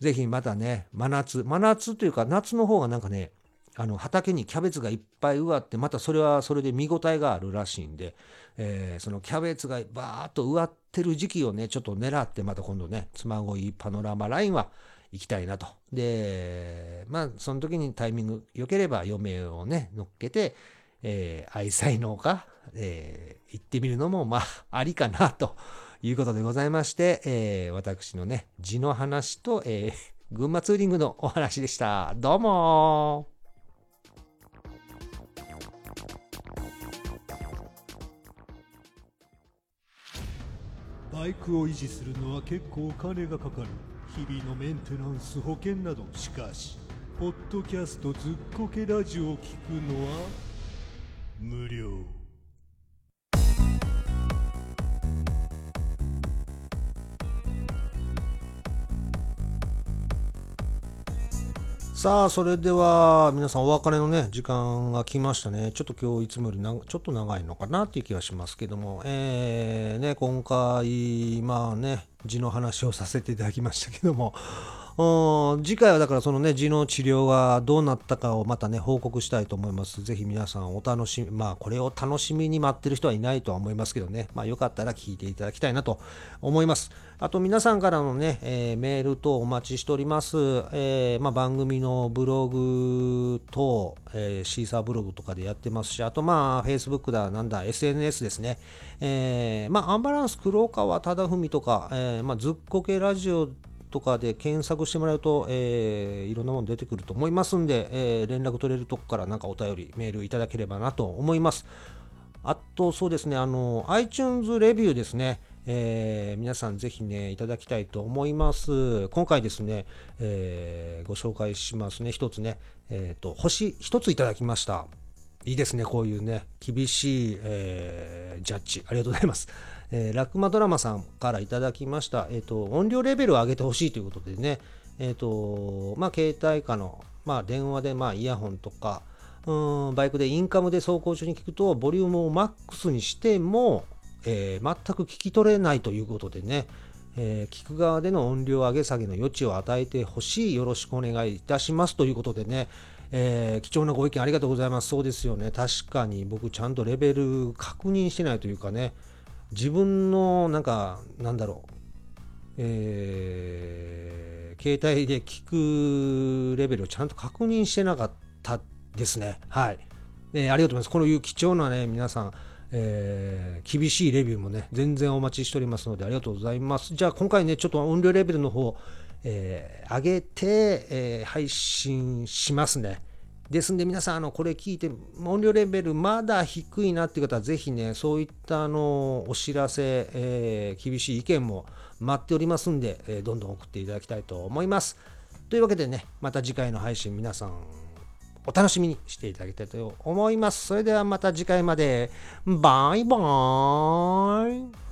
ぜひまたね、真夏、真夏というか夏の方がなんかね、あの畑にキャベツがいっぱい植わってまたそれはそれで見応えがあるらしいんで、えー、そのキャベツがバーッと植わってる時期をねちょっと狙ってまた今度ね妻恋パノラマラインは行きたいなとでまあその時にタイミング良ければ嫁をね乗っけて、えー、愛妻農家、えー、行ってみるのもまあありかなということでございまして、えー、私のね字の話と、えー、群馬ツーリングのお話でした。どうもバイクを維持するのは結構お金がかかる。日々のメンテナンス保険など。しかしポッドキャストずっこけラジオを聞くのは無料。さあ、それでは皆さんお別れのね、時間が来ましたね。ちょっと今日いつもよりなちょっと長いのかなっていう気がしますけども、えー、ね、今回、まあね、字の話をさせていただきましたけども、次回はだからそのね、痔の治療がどうなったかをまたね、報告したいと思います。ぜひ皆さんお楽しみ、まあこれを楽しみに待ってる人はいないとは思いますけどね、まあよかったら聞いていただきたいなと思います。あと皆さんからのね、えー、メール等お待ちしております。えー、まあ番組のブログ等、えー、シーサーブログとかでやってますし、あとまあ Facebook だ、なんだ、SNS ですね。えー、まあアンバランス黒川忠文とか、えー、まあずっこけラジオとかで検索してもらうと、えー、いろんなもの出てくると思いますんで、えー、連絡取れるとこからなんかお便り、メールいただければなと思います。あと、そうですね、あの、iTunes レビューですね。えー、皆さんぜひね、いただきたいと思います。今回ですね、えー、ご紹介しますね。一つね、えっ、ー、と、星一ついただきました。いいですね、こういうね、厳しい、えー、ジャッジ。ありがとうございます。えー、ラクマドラマさんからいただきました、えっ、ー、と、音量レベルを上げてほしいということでね、えっ、と、まあ、携帯かの、まあ、電話で、まあ、イヤホンとか、うん、バイクでインカムで走行中に聞くと、ボリュームをマックスにしても、えー、全く聞き取れないということでね、えー、聞く側での音量上げ下げの余地を与えてほしい、よろしくお願いいたしますということでね、えー、貴重なご意見ありがとうございます。そうですよね。確かに僕ちゃんとレベル確認してないというかね、自分のなんかなんだろう、えー、携帯で聞くレベルをちゃんと確認してなかったですね。はい。えー、ありがとうございます。こういう貴重なね、皆さん、えー、厳しいレビューもね、全然お待ちしておりますので、ありがとうございます。じゃあ、今回ね、ちょっと音量レベルの方、えー上げて、えー配信しますね。ですんで皆さんあのこれ聞いて音量レベルまだ低いなっていう方はぜひねそういったあのお知らせ、えー厳しい意見も待っておりますんで、えどんどん送っていただきたいと思います。というわけでねまた次回の配信皆さんお楽しみにしていただきたいと思います。それではまた次回までバイバーイ